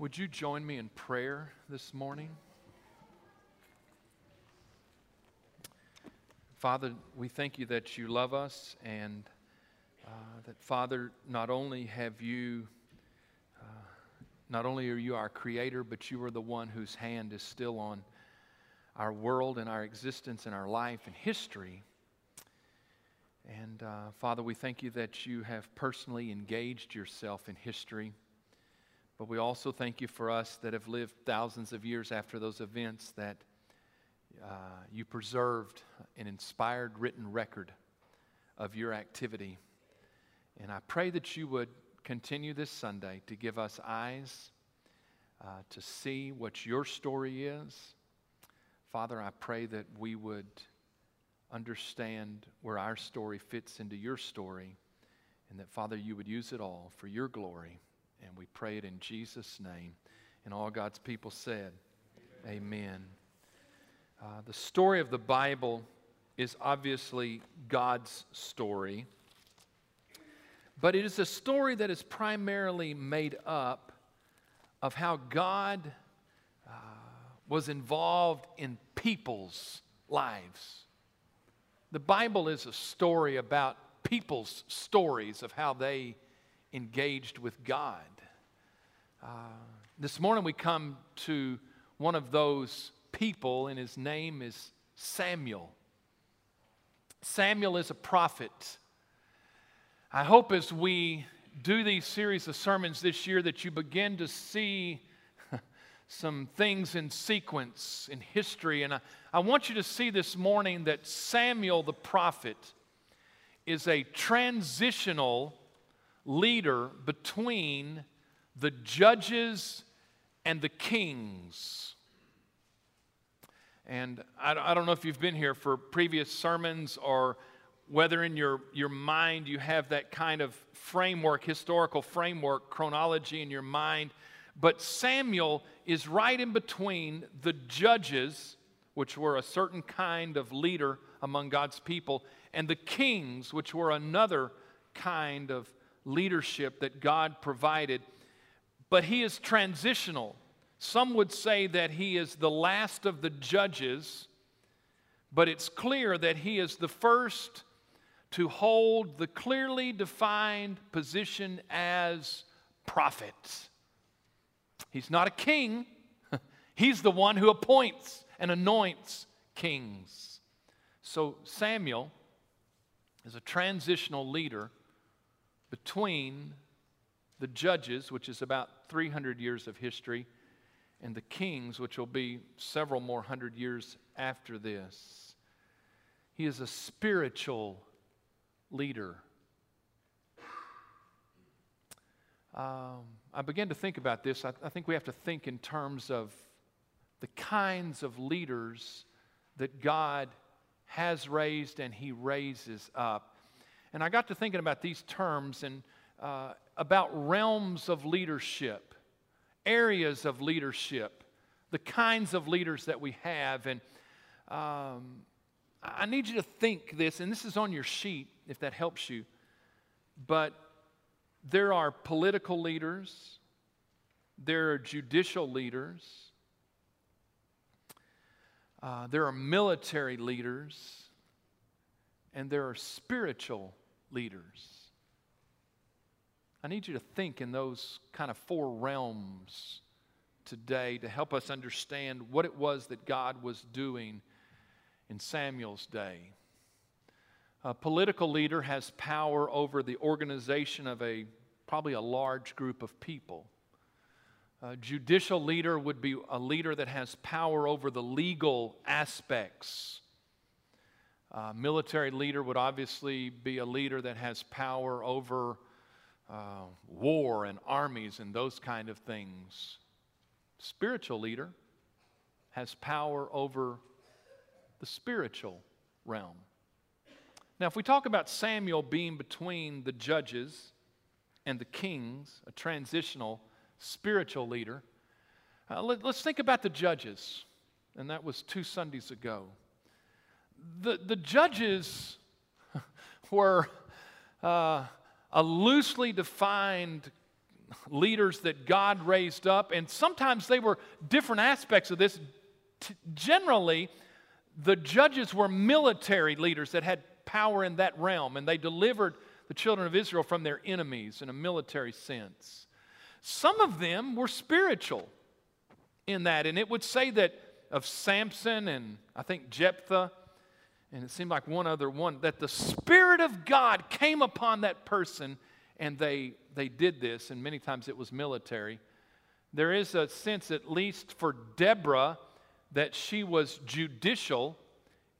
Would you join me in prayer this morning? Father, we thank you that you love us and uh, that, Father, not only have you, uh, not only are you our creator, but you are the one whose hand is still on our world and our existence and our life and history. And uh, Father, we thank you that you have personally engaged yourself in history. But we also thank you for us that have lived thousands of years after those events that uh, you preserved an inspired written record of your activity. And I pray that you would continue this Sunday to give us eyes uh, to see what your story is. Father, I pray that we would understand where our story fits into your story, and that, Father, you would use it all for your glory. And we pray it in Jesus' name. And all God's people said, Amen. Amen. Uh, the story of the Bible is obviously God's story, but it is a story that is primarily made up of how God uh, was involved in people's lives. The Bible is a story about people's stories of how they engaged with God. Uh, this morning we come to one of those people, and his name is Samuel. Samuel is a prophet. I hope as we do these series of sermons this year that you begin to see some things in sequence in history. And I, I want you to see this morning that Samuel the prophet is a transitional leader between the judges and the kings. And I, I don't know if you've been here for previous sermons or whether in your, your mind you have that kind of framework, historical framework, chronology in your mind but Samuel is right in between the judges, which were a certain kind of leader among God's people, and the kings, which were another kind of leadership that God provided. But he is transitional. Some would say that he is the last of the judges, but it's clear that he is the first to hold the clearly defined position as prophet. He's not a king, he's the one who appoints and anoints kings. So Samuel is a transitional leader between the judges, which is about 300 years of history, and the kings, which will be several more hundred years after this. He is a spiritual leader. Um, I began to think about this. I, I think we have to think in terms of the kinds of leaders that God has raised and He raises up. And I got to thinking about these terms and uh, about realms of leadership, areas of leadership, the kinds of leaders that we have. And um, I need you to think this, and this is on your sheet if that helps you. But there are political leaders, there are judicial leaders, uh, there are military leaders, and there are spiritual leaders. I need you to think in those kind of four realms today to help us understand what it was that God was doing in Samuel's day. A political leader has power over the organization of a probably a large group of people. A judicial leader would be a leader that has power over the legal aspects. A military leader would obviously be a leader that has power over uh, war and armies and those kind of things. Spiritual leader has power over the spiritual realm. Now, if we talk about Samuel being between the judges and the kings, a transitional spiritual leader, uh, let, us think about the judges. And that was two Sundays ago. The, the judges were uh, a loosely defined leaders that God raised up, and sometimes they were different aspects of this. T- generally, the judges were military leaders that had power in that realm, and they delivered the children of Israel from their enemies in a military sense. Some of them were spiritual in that, and it would say that of Samson and I think Jephthah, and it seemed like one other one, that the Spirit of God came upon that person and they, they did this, and many times it was military. There is a sense, at least for Deborah, that she was judicial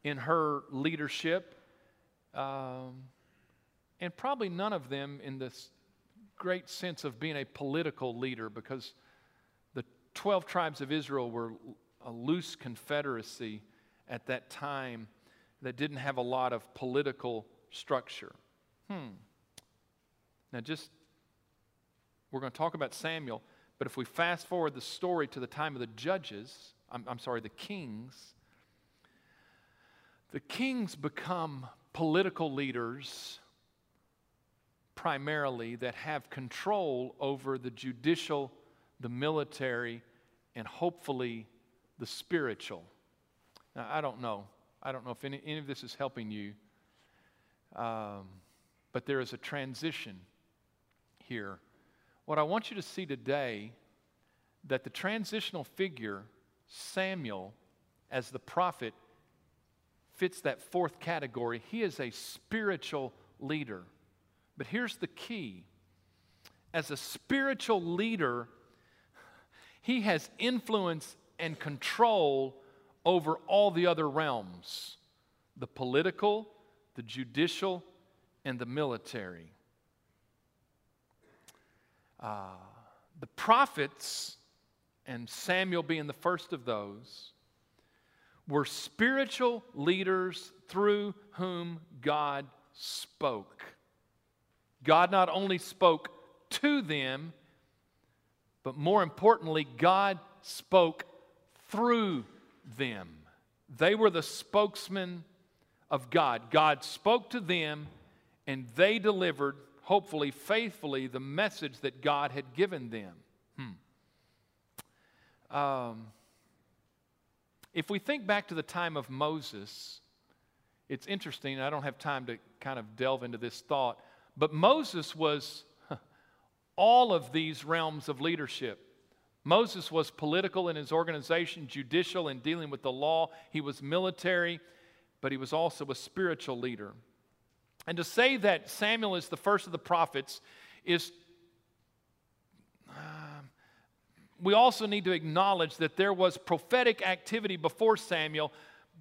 in her leadership, um, and probably none of them in this great sense of being a political leader because the 12 tribes of Israel were a loose confederacy at that time that didn't have a lot of political structure. Hmm. Now, just, we're going to talk about Samuel, but if we fast forward the story to the time of the judges, I'm, I'm sorry, the kings, the kings become political leaders primarily that have control over the judicial, the military, and hopefully the spiritual. Now, I don't know. I don't know if any, any of this is helping you, um, but there is a transition here. What I want you to see today that the transitional figure, Samuel, as the prophet, fits that fourth category. He is a spiritual leader. But here's the key as a spiritual leader, he has influence and control over all the other realms the political, the judicial, and the military. Uh, the prophets, and Samuel being the first of those, were spiritual leaders through whom God spoke. God not only spoke to them, but more importantly, God spoke through them. They were the spokesmen of God. God spoke to them, and they delivered hopefully faithfully, the message that God had given them. Hmm. Um, if we think back to the time of Moses, it's interesting. I don't have time to kind of delve into this thought, but Moses was all of these realms of leadership. Moses was political in his organization, judicial in dealing with the law, he was military, but he was also a spiritual leader. And to say that Samuel is the first of the prophets is. Uh, we also need to acknowledge that there was prophetic activity before Samuel,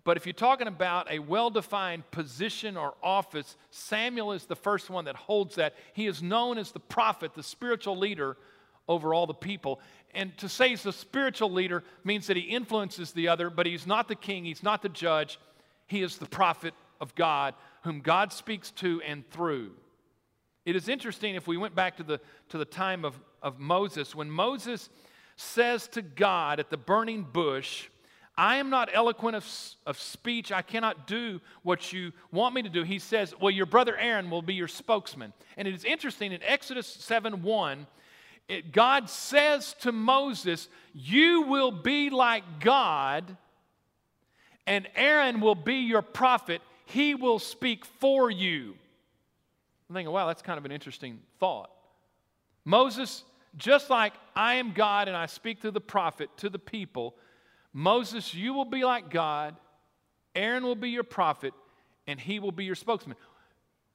but if you're talking about a well defined position or office, Samuel is the first one that holds that. He is known as the prophet, the spiritual leader over all the people. And to say he's a spiritual leader means that he influences the other, but he's not the king, he's not the judge, he is the prophet of God whom God speaks to and through. It is interesting if we went back to the, to the time of, of Moses, when Moses says to God at the burning bush, I am not eloquent of, of speech. I cannot do what you want me to do. He says, Well, your brother Aaron will be your spokesman. And it is interesting in Exodus 7 1, it, God says to Moses, You will be like God, and Aaron will be your prophet, he will speak for you. I'm thinking, wow, that's kind of an interesting thought. Moses, just like I am God and I speak through the prophet to the people, Moses, you will be like God, Aaron will be your prophet, and he will be your spokesman.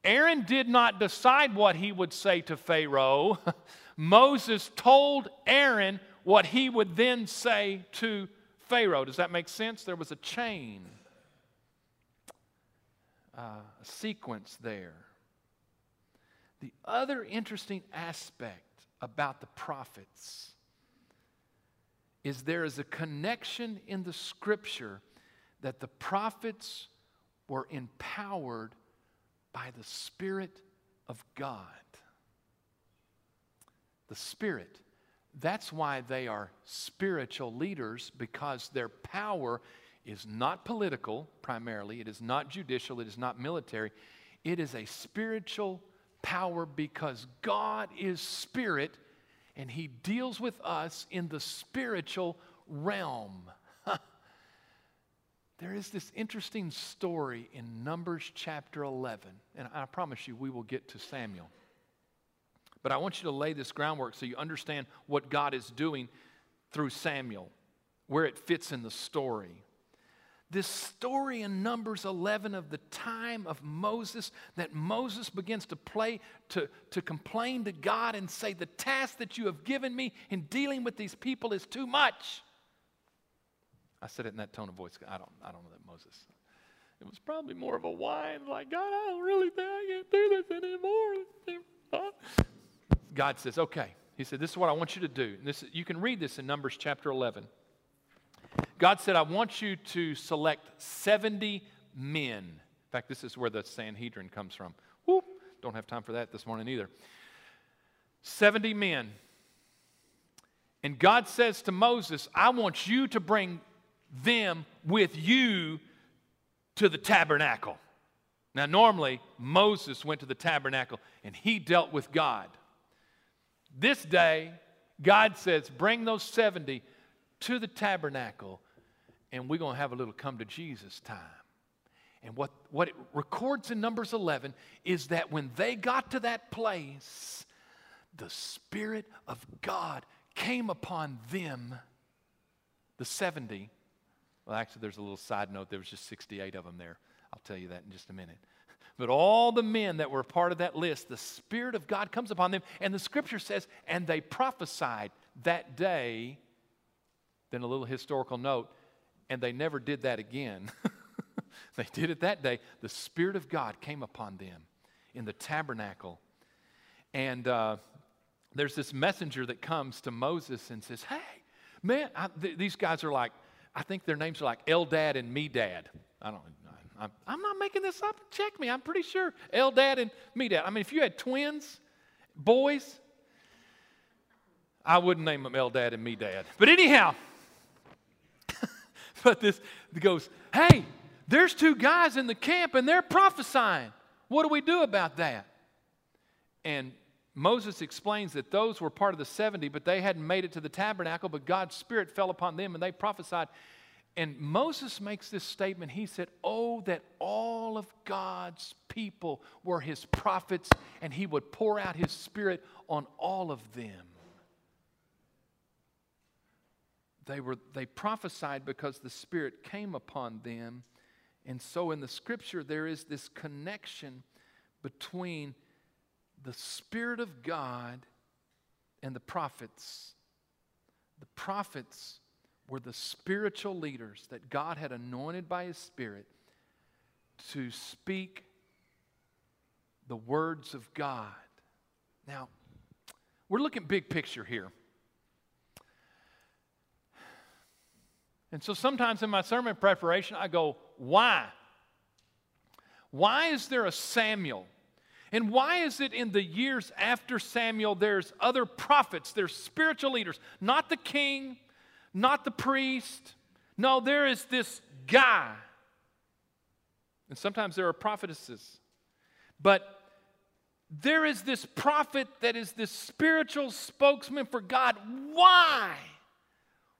Aaron did not decide what he would say to Pharaoh. Moses told Aaron what he would then say to Pharaoh. Does that make sense? There was a chain uh, a sequence there. The other interesting aspect about the prophets is there is a connection in the scripture that the prophets were empowered by the Spirit of God. The Spirit. That's why they are spiritual leaders because their power is not political primarily, it is not judicial, it is not military. It is a spiritual power because God is spirit and he deals with us in the spiritual realm. There is this interesting story in Numbers chapter 11, and I promise you we will get to Samuel. But I want you to lay this groundwork so you understand what God is doing through Samuel, where it fits in the story this story in Numbers 11 of the time of Moses that Moses begins to play to, to complain to God and say, The task that you have given me in dealing with these people is too much. I said it in that tone of voice. I don't, I don't know that Moses. It was probably more of a whine, like, God, I don't really think I can't do this anymore. God says, Okay. He said, This is what I want you to do. This, you can read this in Numbers chapter 11. God said, I want you to select 70 men. In fact, this is where the Sanhedrin comes from. Whoop, don't have time for that this morning either. 70 men. And God says to Moses, I want you to bring them with you to the tabernacle. Now, normally, Moses went to the tabernacle and he dealt with God. This day, God says, Bring those 70 to the tabernacle and we're going to have a little come to Jesus time. And what, what it records in Numbers 11 is that when they got to that place, the Spirit of God came upon them, the 70. Well, actually, there's a little side note. There was just 68 of them there. I'll tell you that in just a minute. But all the men that were part of that list, the Spirit of God comes upon them, and the scripture says, and they prophesied that day. Then a little historical note and they never did that again. they did it that day. The Spirit of God came upon them in the tabernacle. And uh, there's this messenger that comes to Moses and says, Hey, man, I, th- these guys are like, I think their names are like Eldad and Medad. I don't I'm, I'm not making this up. Check me. I'm pretty sure Eldad and Me Dad. I mean, if you had twins, boys, I wouldn't name them Eldad and Me Dad. But anyhow, but this goes, hey, there's two guys in the camp and they're prophesying. What do we do about that? And Moses explains that those were part of the 70, but they hadn't made it to the tabernacle, but God's Spirit fell upon them and they prophesied. And Moses makes this statement. He said, Oh, that all of God's people were his prophets, and he would pour out his Spirit on all of them they, were, they prophesied because the Spirit came upon them. And so in the scripture, there is this connection between the Spirit of God and the prophets. The prophets were the spiritual leaders that God had anointed by His Spirit to speak the words of God. Now, we're looking big picture here. And so sometimes in my sermon preparation, I go, why? Why is there a Samuel? And why is it in the years after Samuel there's other prophets, there's spiritual leaders, not the king, not the priest. No, there is this guy. And sometimes there are prophetesses. But there is this prophet that is this spiritual spokesman for God. Why?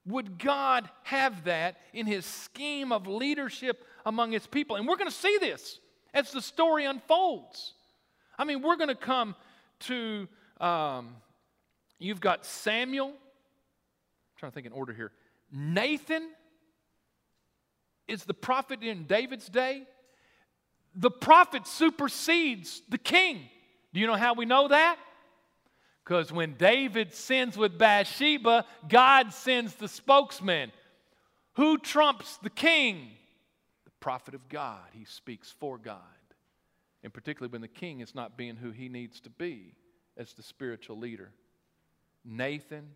would God have that in his scheme of leadership among his people? And we're going to see this as the story unfolds. I mean, we're going to come to, um, you've got Samuel, I'm trying to think in order here. Nathan is the prophet in David's day. The prophet supersedes the king. Do you know how we know that? Because when David sins with Bathsheba, God sends the spokesman. Who trumps the king? The prophet of God. He speaks for God. And particularly when the king is not being who he needs to be as the spiritual leader. Nathan,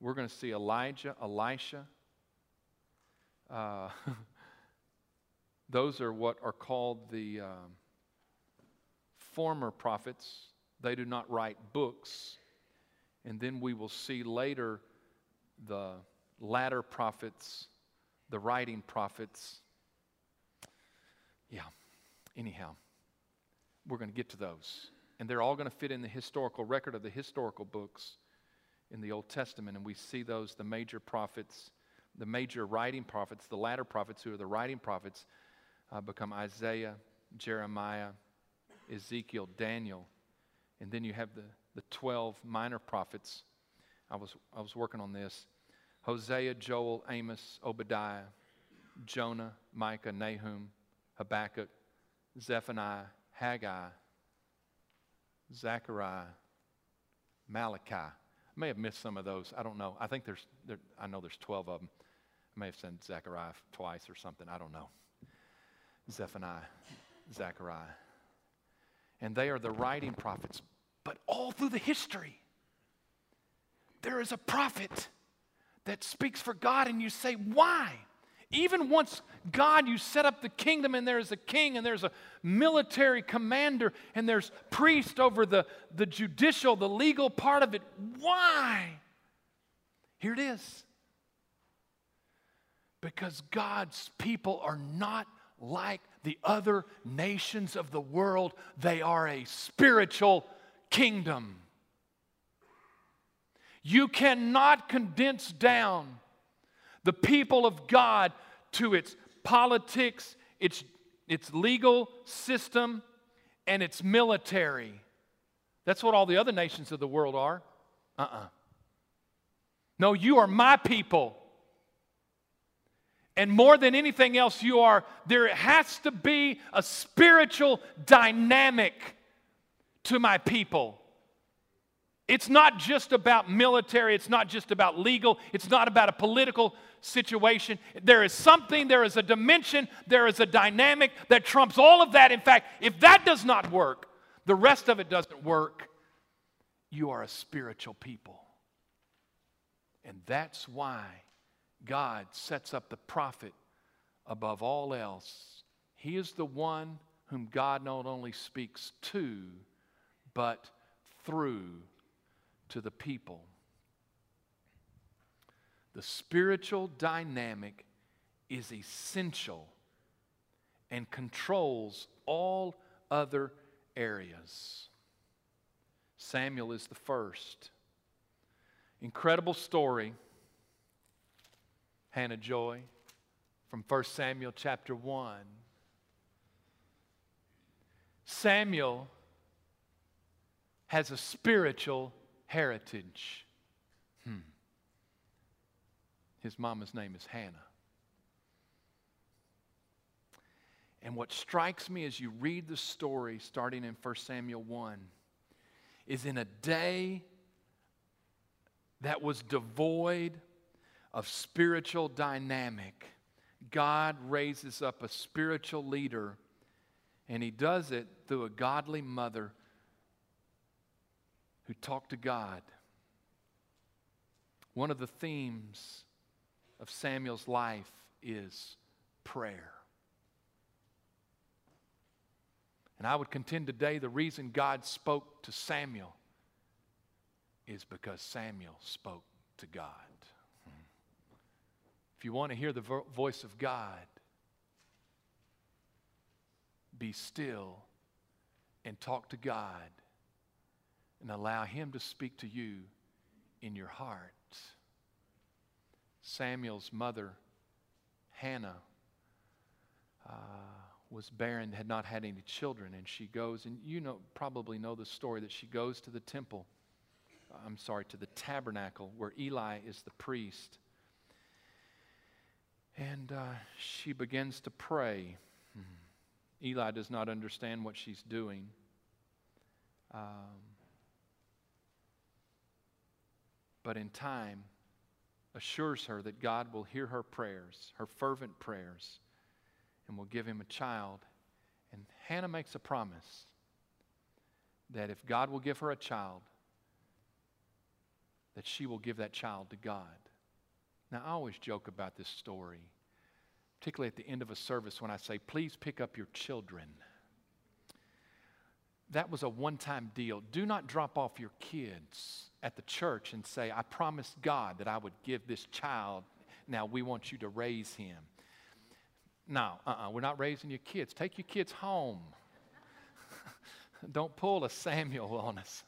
we're going to see Elijah, Elisha. Uh, those are what are called the um, former prophets they do not write books. And then we will see later the latter prophets, the writing prophets. Yeah, anyhow, we're going to get to those. And they're all going to fit in the historical record of the historical books. in the Old Testament, and we see those, the major prophets, the major writing prophets, the latter prophets who are the writing prophets, uh, become Isaiah, Jeremiah, Ezekiel, Daniel. And then you have the, the 12 minor prophets. I was, I was working on this Hosea, Joel, Amos, Obadiah, Jonah, Micah, Nahum, Habakkuk, Zephaniah, Haggai, Zechariah, Malachi. I may have missed some of those. I don't know. I think there's, there, I know there's 12 of them. I may have said Zechariah twice or something. I don't know. Zephaniah, Zechariah. And they are the writing prophets. But all through the history, there is a prophet that speaks for God, and you say, why? Even once God, you set up the kingdom and there's a king and there's a military commander and there's priest over the, the judicial, the legal part of it. Why? Here it is. Because God's people are not like the other nations of the world, they are a spiritual kingdom. You cannot condense down the people of God to its politics, its, its legal system, and its military. That's what all the other nations of the world are. Uh uh-uh. uh No, you are my people. And more than anything else, you are, there has to be a spiritual dynamic to my people. It's not just about military, it's not just about legal, it's not about a political situation. There is something, there is a dimension, there is a dynamic that trumps all of that. In fact, if that does not work, the rest of it doesn't work. You are a spiritual people. And that's why God sets up the prophet above all else. He is the one whom God not only speaks to, but through to the people. The spiritual dynamic is essential and controls all other areas. Samuel is the first. Incredible story. Hannah Joy from 1 Samuel chapter 1. Samuel has a spiritual heritage. Hmm. His mama's name is Hannah. And what strikes me as you read the story starting in 1 Samuel 1 is in a day that was devoid of spiritual dynamic, God raises up a spiritual leader, and He does it through a godly mother who talked to God. One of the themes of Samuel's life is prayer. And I would contend today the reason God spoke to Samuel is because Samuel spoke to God. If you want to hear the vo- voice of God, be still and talk to God and allow Him to speak to you in your heart. Samuel's mother, Hannah, uh, was barren, had not had any children, and she goes, and you know, probably know the story that she goes to the temple. I'm sorry, to the tabernacle where Eli is the priest. And uh, she begins to pray. Hmm. Eli does not understand what she's doing. Um, but in time, assures her that God will hear her prayers, her fervent prayers, and will give him a child. And Hannah makes a promise that if God will give her a child, that she will give that child to God. Now, I always joke about this story, particularly at the end of a service when I say, please pick up your children. That was a one time deal. Do not drop off your kids at the church and say, I promised God that I would give this child. Now we want you to raise him. No, uh-uh, we're not raising your kids. Take your kids home. Don't pull a Samuel on us.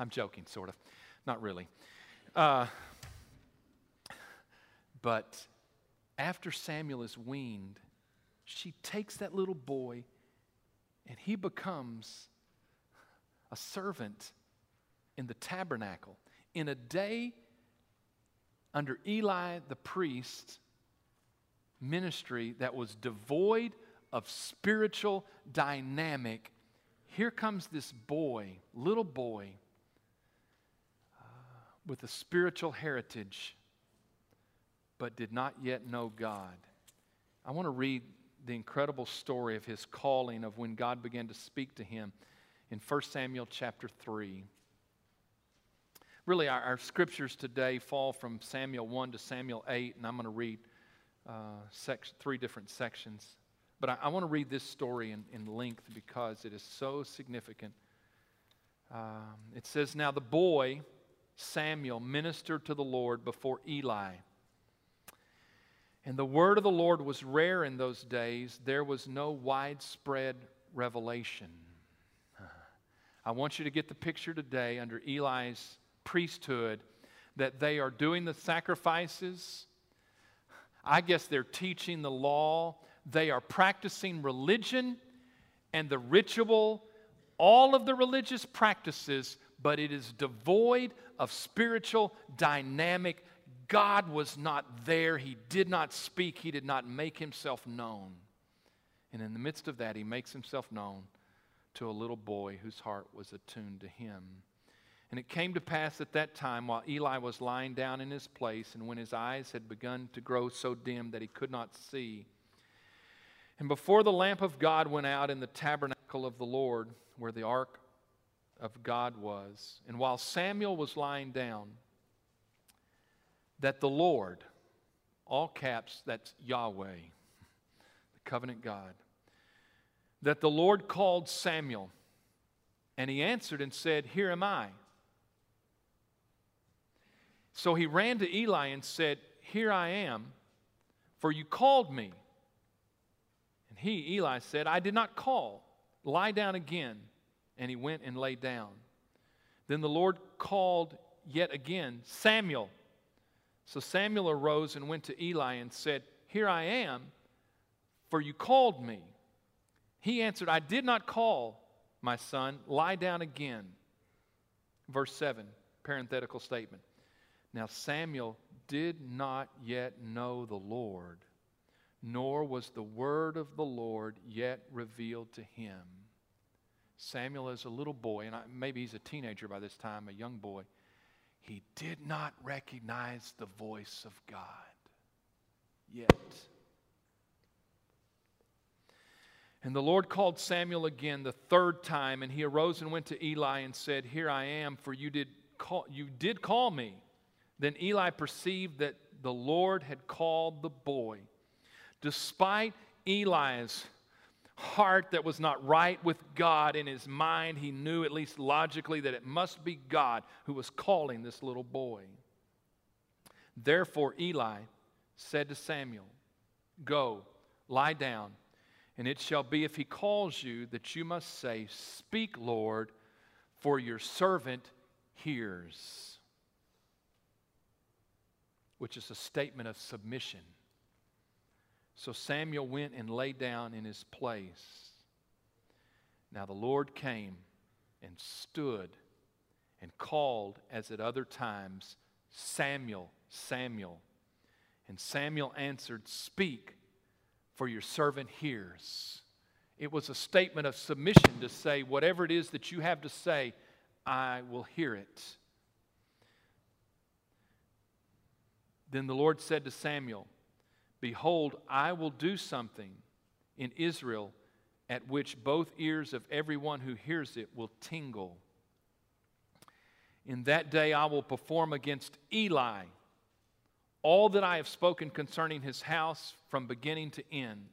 I'm joking, sort of. Not really. Uh, but after Samuel is weaned, she takes that little boy and he becomes a servant in the tabernacle. In a day under Eli the priest ministry that was devoid of spiritual dynamic, here comes this boy, little boy, uh, with a spiritual heritage, but did not yet know God. I want to read the incredible story of his calling, of when God began to speak to him in 1 Samuel chapter 3. Really, our, our scriptures today fall from Samuel 1 to Samuel 8, and I'm going to read uh, sec- three different sections. But I, I want to read this story in, in length because it is so significant. Um, it says, Now the boy, Samuel, ministered to the Lord before Eli. And the word of the Lord was rare in those days. There was no widespread revelation. I want you to get the picture today under Eli's priesthood that they are doing the sacrifices. I guess they're teaching the law. They are practicing religion and the ritual, all of the religious practices, but it is devoid of spiritual dynamic God was not there. He did not speak. He did not make himself known. And in the midst of that, he makes himself known to a little boy whose heart was attuned to him. And it came to pass at that time, while Eli was lying down in his place, and when his eyes had begun to grow so dim that he could not see, and before the lamp of God went out in the tabernacle of the Lord, where the ark of God was, and while Samuel was lying down, that the Lord, all caps, that's Yahweh, the covenant God, that the Lord called Samuel, and he answered and said, Here am I. So he ran to Eli and said, Here I am, for you called me. And he, Eli, said, I did not call. Lie down again. And he went and lay down. Then the Lord called yet again, Samuel. So Samuel arose and went to Eli and said, Here I am, for you called me. He answered, I did not call, my son. Lie down again. Verse 7, parenthetical statement. Now Samuel did not yet know the Lord, nor was the word of the Lord yet revealed to him. Samuel is a little boy, and maybe he's a teenager by this time, a young boy he did not recognize the voice of God yet. And the Lord called Samuel again the third time, and he arose and went to Eli and said, Here I am, for you did call, you did call me. Then Eli perceived that the Lord had called the boy. Despite Eli's heart that was not right with God in his mind, he knew, at least logically, that it must be God who was calling this little boy. Therefore, Eli said to Samuel, Go, lie down, and it shall be if he calls you that you must say, Speak, Lord, for your servant hears. Which is a statement of submission. So Samuel went and lay down in his place. Now the Lord came and stood and called, as at other times, Samuel, Samuel. And Samuel answered, Speak, for your servant hears. It was a statement of submission to say, Whatever it is that you have to say, I will hear it. Then the Lord said to Samuel, Behold, I will do something in Israel at which both ears of everyone who hears it will tingle. In that day I will perform against Eli all that I have spoken concerning his house from beginning to end.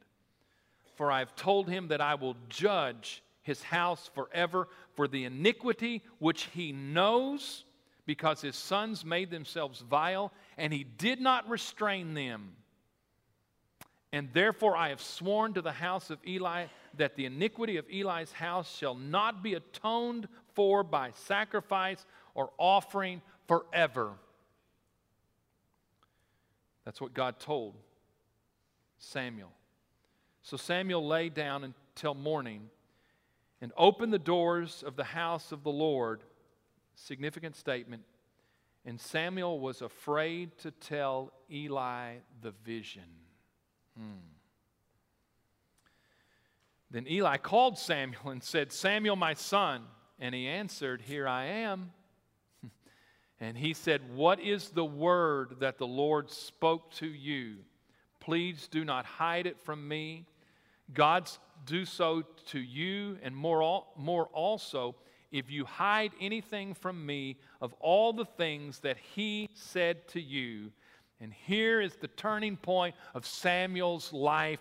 For I have told him that I will judge his house forever for the iniquity which he knows, because his sons made themselves vile, and he did not restrain them. And therefore I have sworn to the house of Eli that the iniquity of Eli's house shall not be atoned for by sacrifice or offering forever. That's what God told Samuel. So Samuel lay down until morning and opened the doors of the house of the Lord. Significant statement. And Samuel was afraid to tell Eli the vision. Hmm. Then Eli called Samuel and said, Samuel, my son. And he answered, Here I am. And he said, What is the word that the Lord spoke to you? Please do not hide it from me. God's do so to you, and more, more also if you hide anything from me of all the things that he said to you. And here is the turning point of Samuel's life.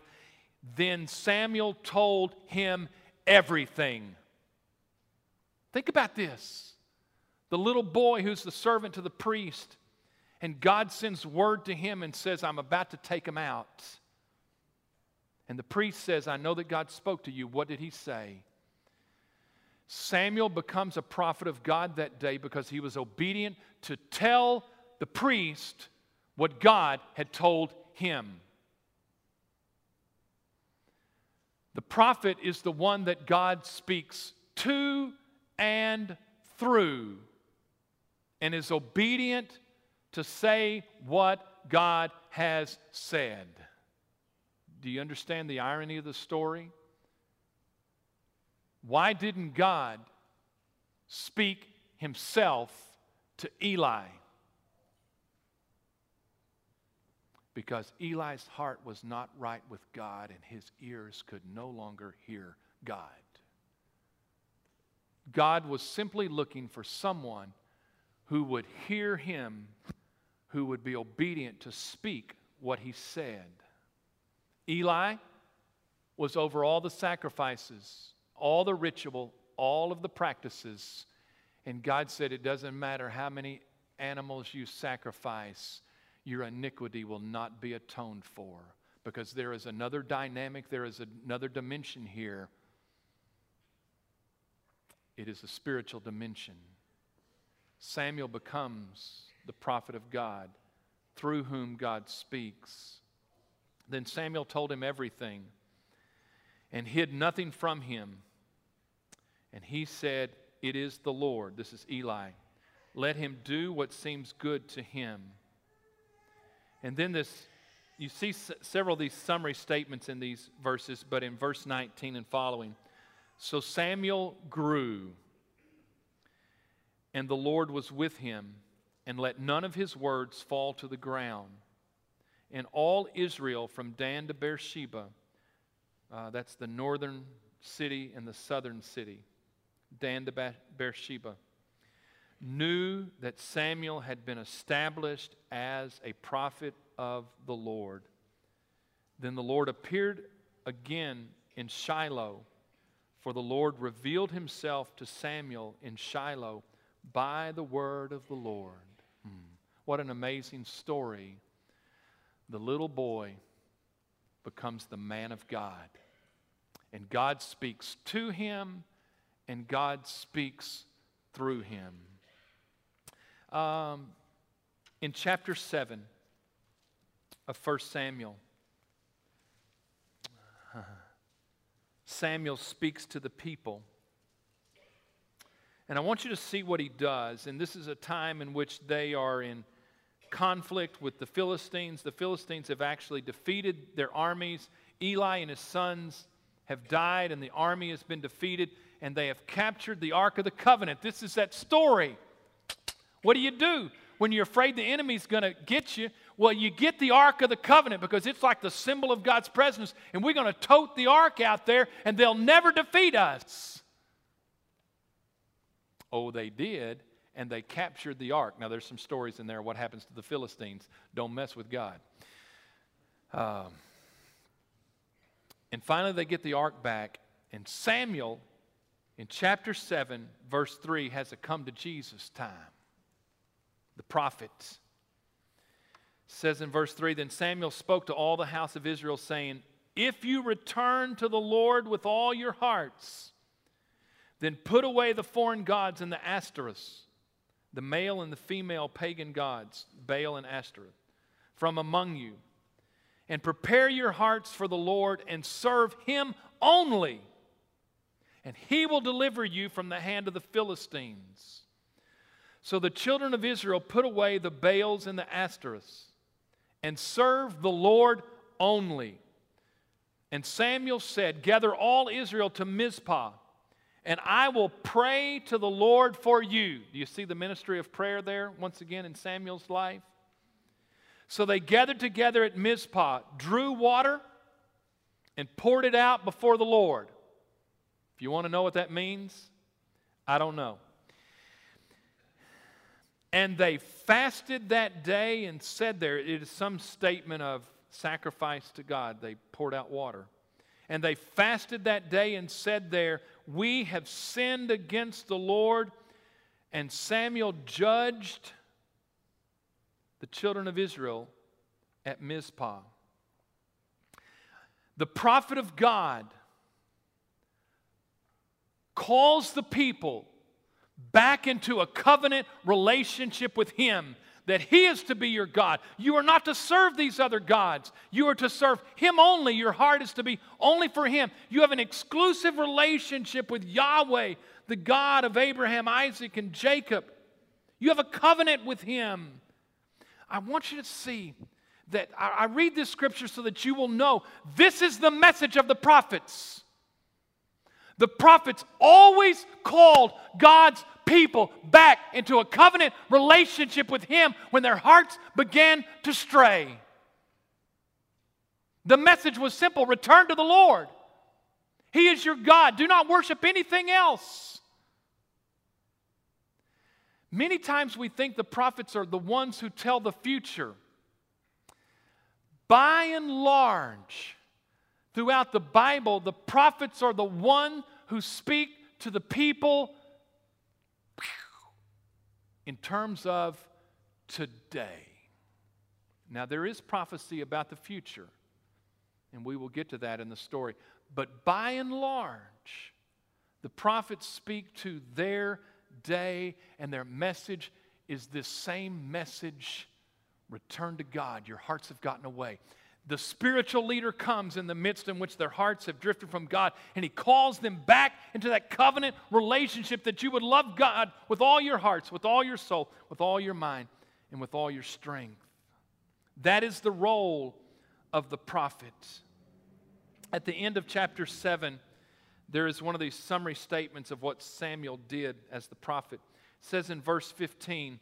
Then Samuel told him everything. Think about this. The little boy who's the servant to the priest, and God sends word to him and says, I'm about to take him out. And the priest says, I know that God spoke to you. What did he say? Samuel becomes a prophet of God that day because he was obedient to tell the priest what God had told him. The prophet is the one that God speaks to and through and is obedient to say what God has said. Do you understand the irony of the story? Why didn't God speak himself to Eli? Because Eli's heart was not right with God and his ears could no longer hear God. God was simply looking for someone who would hear him, who would be obedient to speak what he said. Eli was over all the sacrifices, all the ritual, all of the practices. And God said, It doesn't matter how many animals you sacrifice, your iniquity will not be atoned for. Because there is another dynamic, there is another dimension here. It is a spiritual dimension. Samuel becomes the prophet of God through whom God speaks. Then Samuel told him everything and hid nothing from him. And he said, It is the Lord. This is Eli. Let him do what seems good to him. And then this, you see s- several of these summary statements in these verses, but in verse 19 and following. So Samuel grew, and the Lord was with him, and let none of his words fall to the ground and all Israel from Dan to Beersheba. Uh, that's the northern city and the southern city, Dan to Beersheba, knew that Samuel had been established as a prophet of the Lord. Then the Lord appeared again in Shiloh, for the Lord revealed himself to Samuel in Shiloh by the word of the Lord. Hmm. What an amazing story the little boy becomes the man of God. And God speaks to him, and God speaks through him. Um, in chapter 7 of 1 Samuel, Samuel speaks to the people. And I want you to see what he does. And this is a time in which they are in conflict with the Philistines. The Philistines have actually defeated their armies. Eli and his sons have died, and the army has been defeated, and they have captured the Ark of the Covenant. This is that story. What do you do when you're afraid the enemy's going to get you? Well, you get the Ark of the Covenant because it's like the symbol of God's presence, and we're going to tote the Ark out there, and they'll never defeat us. Oh, they did and they captured the ark. Now, there's some stories in there what happens to the Philistines. Don't mess with God. Um, and finally, they get the ark back, and Samuel, in chapter 7, verse 3, has a come to Jesus time. The prophets says in verse 3 Then Samuel spoke to all the house of Israel, saying, If you return to the Lord with all your hearts, then put away the foreign gods and the Ashtoreths the male and the female pagan gods, Baal and Ashtoreth. from among you. And prepare your hearts for the Lord and serve him only. And he will deliver you from the hand of the Philistines. So the children of Israel put away the Baals and the Ashtoreths and served the Lord only. And Samuel said, Gather all Israel to Mizpah, and I will pray to the Lord for you. Do you see the ministry of prayer there once again in Samuel's life? So they gathered together at Mizpah, drew water, and poured it out before the Lord. If you want to know what that means, I don't know. And they fasted that day and said there, it is some statement of sacrifice to God. They poured out water. And they fasted that day and said there, We have sinned against the Lord. And Samuel judged the children of Israel at Mizpah. The prophet of God calls the people back into a covenant relationship with Him that He is to be your God. You are not to serve these other gods. You are to serve Him only. Your heart is to be only for Him. You have an exclusive relationship with Yahweh, the God of Abraham, Isaac, and Jacob. You have a covenant with Him. I want you to see that I read this scripture so that you will know this is the message of the prophets. The prophets always called God's people back into a covenant relationship with Him when their hearts began to stray. The message was simple return to the Lord. He is your God. Do not worship anything else. Many times we think the prophets are the ones who tell the future. By and large, throughout the Bible, the prophets are the one who speak to the people in terms of today. Now, there is prophecy about the future, and we will get to that in the story. But by and large, the prophets speak to their day, and their message is this same message return to God. Your hearts have gotten away the spiritual leader comes in the midst in which their hearts have drifted from God, and he calls them back into that covenant relationship that you would love God with all your hearts, with all your soul, with all your mind, and with all your strength. That is the role of the prophet. At the end of chapter 7, there is one of these summary statements of what Samuel did as the prophet. It says in verse 15,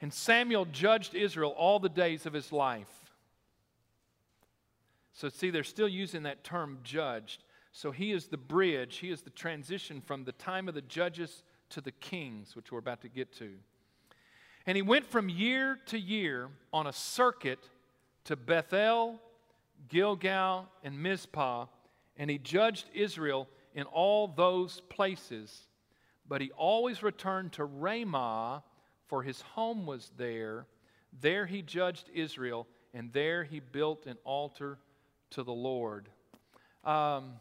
And Samuel judged Israel all the days of his life. So, see, they're still using that term judged. So, he is the bridge, he is the transition from the time of the judges to the kings, which we're about to get to. And he went from year to year on a circuit to Bethel, Gilgal, and Mizpah, and he judged Israel in all those places. But he always returned to Ramah, for his home was there. There he judged Israel, and there he built an altar to the Lord. Um,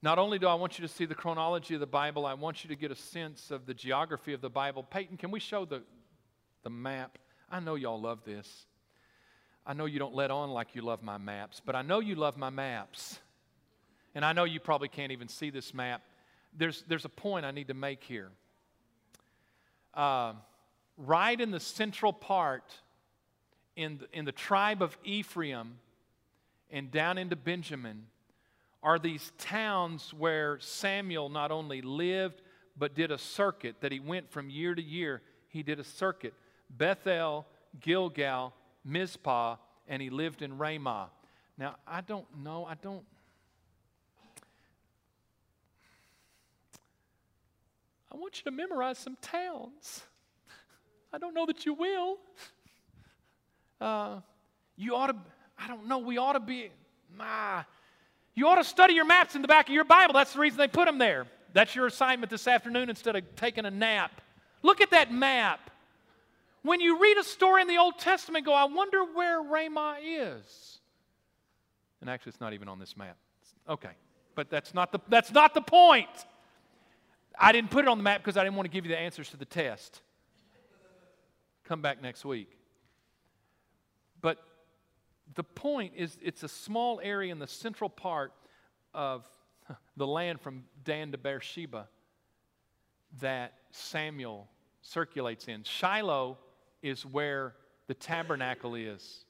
not only do I want you to see the chronology of the Bible, I want you to get a sense of the geography of the Bible. Peyton, can we show the, the map? I know y'all love this. I know you don't let on like you love my maps, but I know you love my maps. And I know you probably can't even see this map. There's, there's a point I need to make here. Uh, right in the central part, in the, in the tribe of Ephraim, and down into Benjamin are these towns where Samuel not only lived, but did a circuit that he went from year to year. He did a circuit Bethel, Gilgal, Mizpah, and he lived in Ramah. Now, I don't know, I don't. I want you to memorize some towns. I don't know that you will. Uh, you ought to I don't know, we ought to be, ah, you ought to study your maps in the back of your Bible. That's the reason they put them there. That's your assignment this afternoon instead of taking a nap. Look at that map. When you read a story in the Old Testament, go, I wonder where Ramah is. And actually, it's not even on this map. Okay, but that's not the, that's not the point. I didn't put it on the map because I didn't want to give you the answers to the test. Come back next week. The point is, it's a small area in the central part of the land from Dan to Beersheba that Samuel circulates in. Shiloh is where the tabernacle is.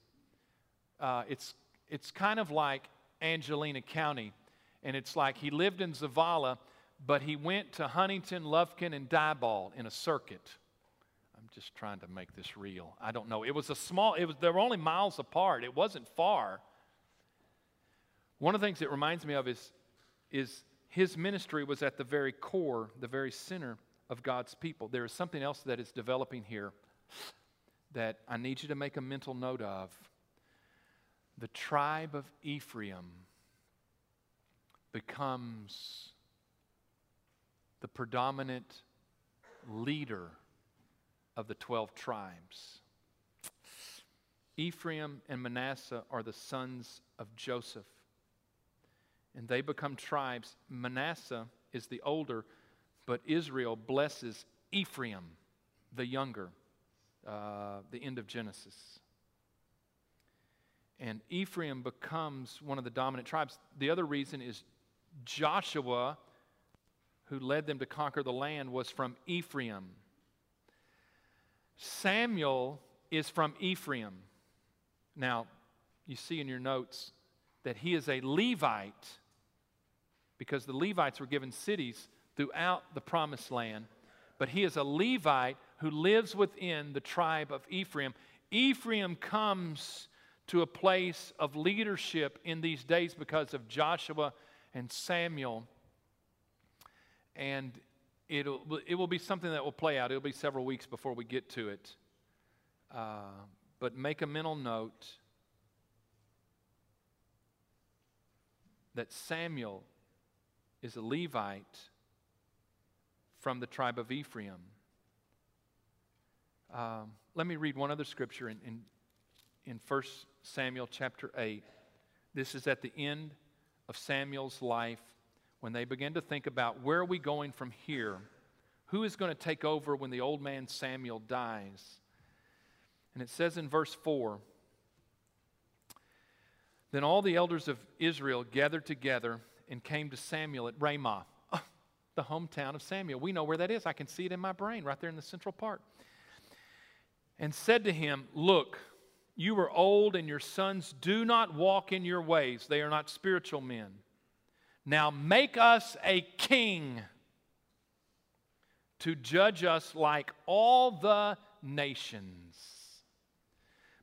Uh, it's, it's kind of like Angelina County. And it's like he lived in Zavalla, but he went to Huntington, Lufkin, and Diboll in a circuit. Just trying to make this real. I don't know. It was a small, it was, they were only miles apart. It wasn't far. One of the things it reminds me of is, is his ministry was at the very core, the very center of God's people. There is something else that is developing here that I need you to make a mental note of. The tribe of Ephraim becomes the predominant leader of the 12 tribes. Ephraim and Manasseh are the sons of Joseph, and they become tribes. Manasseh is the older, but Israel blesses Ephraim, the younger, uh, the end of Genesis. And Ephraim becomes one of the dominant tribes. The other reason is Joshua, who led them to conquer the land, was from Ephraim. Samuel is from Ephraim. Now, you see in your notes that he is a Levite because the Levites were given cities throughout the promised land, but he is a Levite who lives within the tribe of Ephraim. Ephraim comes to a place of leadership in these days because of Joshua and Samuel. And it'll, it will be something that will play out. It'll be several weeks before we get to it. Uh, but make a mental note that Samuel is a Levite from the tribe of Ephraim. Um, let me read one other scripture in, in, in 1 Samuel chapter 8. This is at the end of Samuel's life when they begin to think about where are we going from here? Who is going to take over when the old man Samuel dies? And it says in verse 4 Then all the elders of Israel gathered together and came to Samuel at Ramah, the hometown of Samuel. We know where that is. I can see it in my brain right there in the central part. And said to him, Look, you are old, and your sons do not walk in your ways. They are not spiritual men. Now make us a king to judge us like all the nations.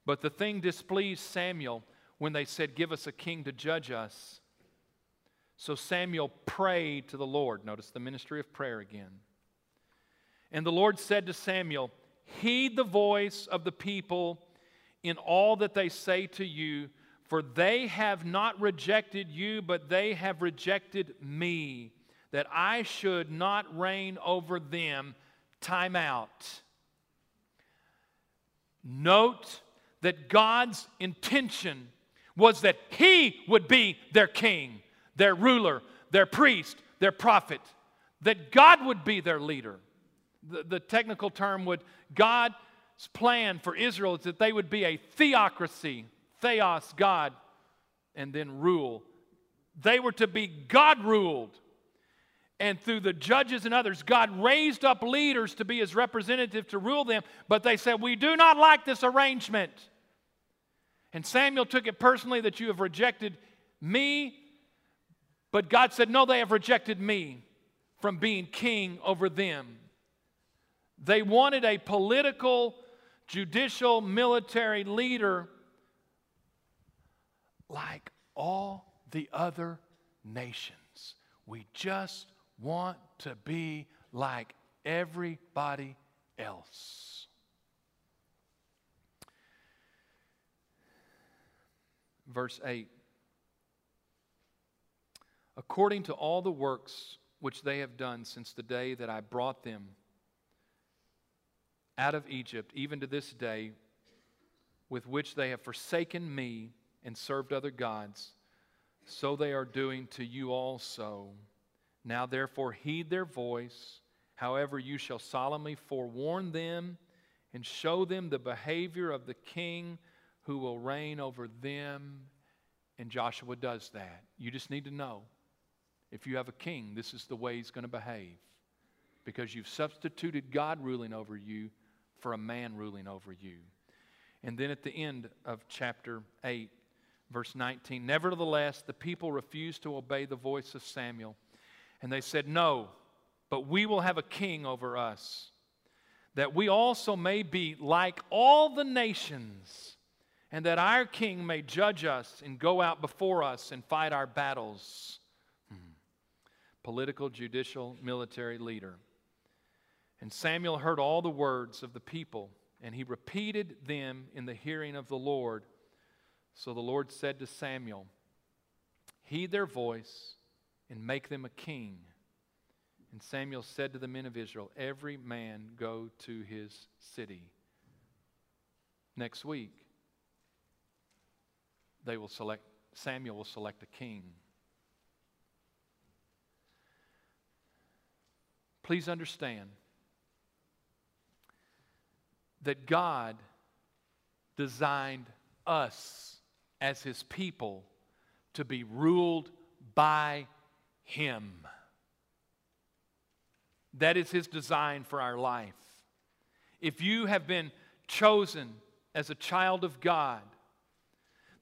But the thing displeased Samuel when they said, Give us a king to judge us. So Samuel prayed to the Lord. Notice the ministry of prayer again. And the Lord said to Samuel, Heed the voice of the people in all that they say to you, for they have not rejected you, but they have rejected me, that I should not reign over them. Time out. Note that God's intention was that He would be their king, their ruler, their priest, their prophet, that God would be their leader. The, the technical term would God's plan for Israel is that they would be a theocracy, theos, God, and then rule. They were to be God ruled. And through the judges and others, God raised up leaders to be his representative to rule them, but they said, We do not like this arrangement. And Samuel took it personally that you have rejected me, but God said, No, they have rejected me from being king over them. They wanted a political judicial, military leader like all the other nations. We just want to be like everybody else. Verse 8 According to all the works which they have done since the day that I brought them out of Egypt, even to this day, with which they have forsaken me and served other gods, so they are doing to you also. Now, therefore, heed their voice. However, you shall solemnly forewarn them and show them the behavior of the king who will reign over them. And Joshua does that. You just need to know if you have a king, this is the way he's going to behave. Because you've substituted God ruling over you for a man ruling over you. And then at the end of chapter 8, verse 19, nevertheless, the people refused to obey the voice of Samuel. And they said, No, but we will have a king over us, that we also may be like all the nations, and that our king may judge us and go out before us and fight our battles. Hmm. Political, judicial, military leader. And Samuel heard all the words of the people, and he repeated them in the hearing of the Lord. So the Lord said to Samuel, Heed their voice and make them a king. And Samuel said to the men of Israel, Every man go to his city. Next week, they will select, Samuel will select a king. Please understand that God designed us as his people to be ruled by him. That is his design for our life. If you have been chosen as a child of God,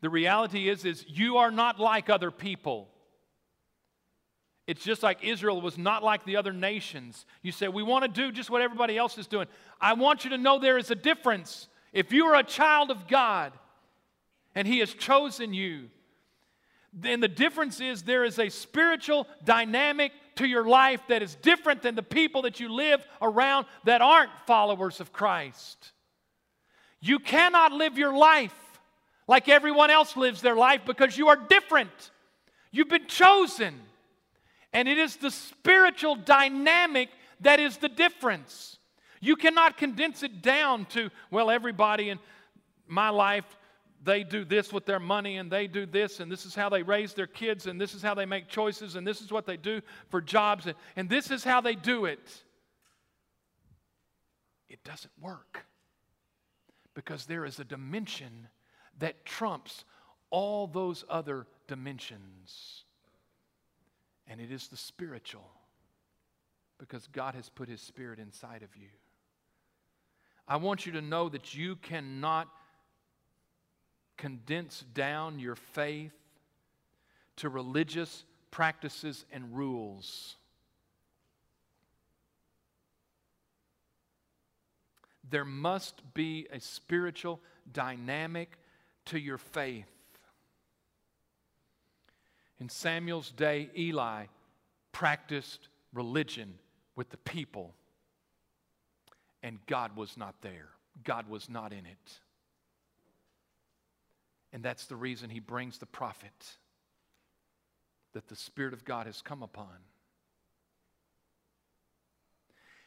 the reality is is you are not like other people. It's just like Israel was not like the other nations. You say, We want to do just what everybody else is doing. I want you to know there is a difference. If you are a child of God and He has chosen you, then the difference is there is a spiritual dynamic to your life that is different than the people that you live around that aren't followers of Christ. You cannot live your life like everyone else lives their life because you are different. You've been chosen. And it is the spiritual dynamic that is the difference. You cannot condense it down to, well, everybody in my life, they do this with their money and they do this and this is how they raise their kids and this is how they make choices and this is what they do for jobs and, and this is how they do it. It doesn't work because there is a dimension that trumps all those other dimensions. And it is the spiritual because God has put His Spirit inside of you. I want you to know that you cannot condense down your faith to religious practices and rules. There must be a spiritual dynamic to your faith. In Samuel's day, Eli practiced religion with the people, and God was not there. God was not in it. And that's the reason he brings the prophet that the Spirit of God has come upon.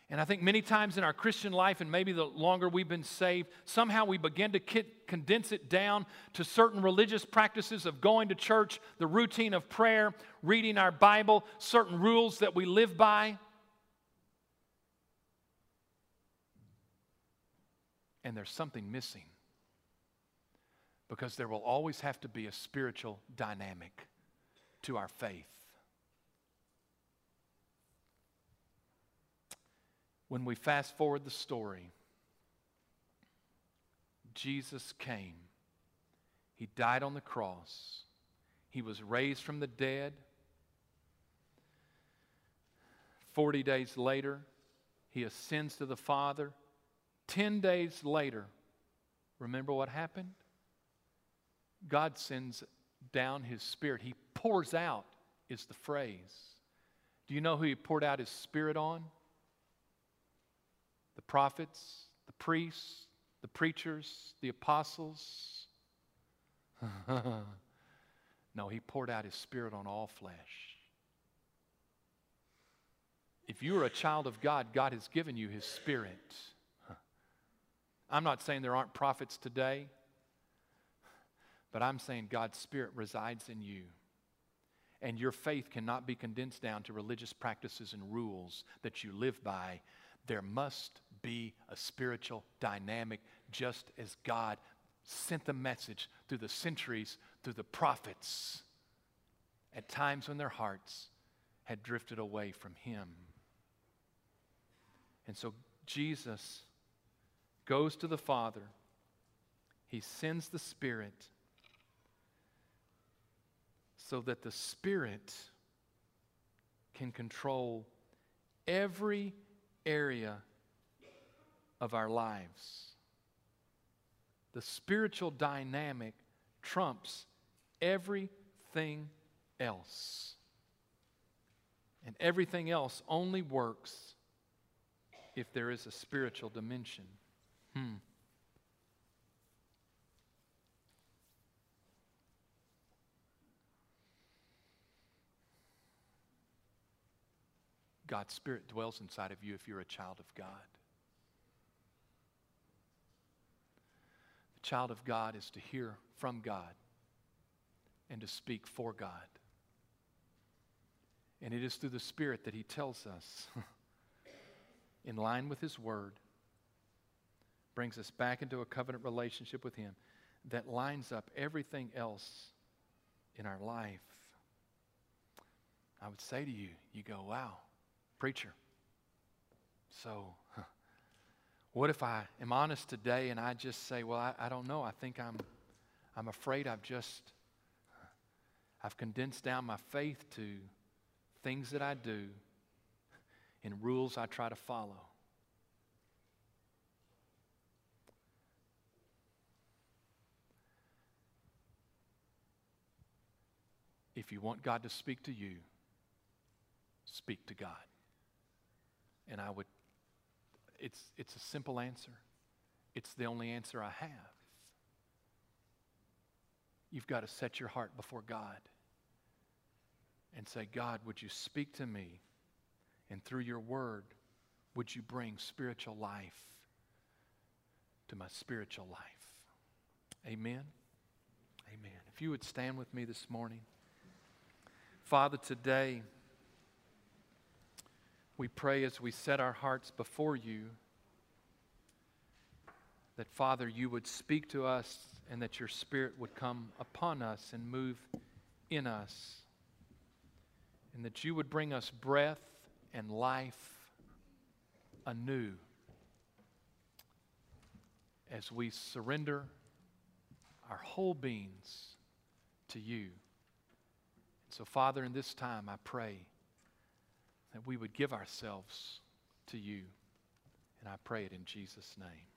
And I think many times in our Christian life, and maybe the longer we've been saved, somehow we begin to condense it down to certain religious practices of going to church, the routine of prayer, reading our Bible, certain rules that we live by. And there's something missing because there will always have to be a spiritual dynamic to our faith. When we fast forward the story, Jesus came. He died on the cross. He was raised from the dead. 40 days later, he ascends to the Father. 10 days later, remember what happened? God sends down his spirit. He pours out, is the phrase. Do you know who he poured out his spirit on? the prophets, the priests, the preachers, the apostles. no, he poured out his spirit on all flesh. If you are a child of God, God has given you his spirit. I'm not saying there aren't prophets today, but I'm saying God's spirit resides in you. And your faith cannot be condensed down to religious practices and rules that you live by. There must be a spiritual dynamic just as God sent the message through the centuries, through the prophets, at times when their hearts had drifted away from Him. And so Jesus goes to the Father, He sends the Spirit so that the Spirit can control every area of our lives. The spiritual dynamic trumps everything else. And everything else only works if there is a spiritual dimension. Hmm. God's Spirit dwells inside of you if you're a child of God. The child of God is to hear from God and to speak for God. And it is through the Spirit that He tells us, in line with His Word, brings us back into a covenant relationship with Him that lines up everything else in our life. I would say to you, you go, wow, preacher. So, what if I am honest today and I just say, well, I, I don't know. I think I'm, I'm afraid I've just, I've condensed down my faith to things that I do and rules I try to follow. If you want God to speak to you, speak to God. And I would, it's, it's a simple answer. It's the only answer I have. You've got to set your heart before God and say, God, would you speak to me? And through your word, would you bring spiritual life to my spiritual life? Amen. Amen. If you would stand with me this morning. Father, today, we pray as we set our hearts before you that, Father, you would speak to us and that your Spirit would come upon us and move in us, and that you would bring us breath and life anew as we surrender our whole beings to you. so, Father, in this time, I pray that we would give ourselves to you. And I pray it in Jesus' name.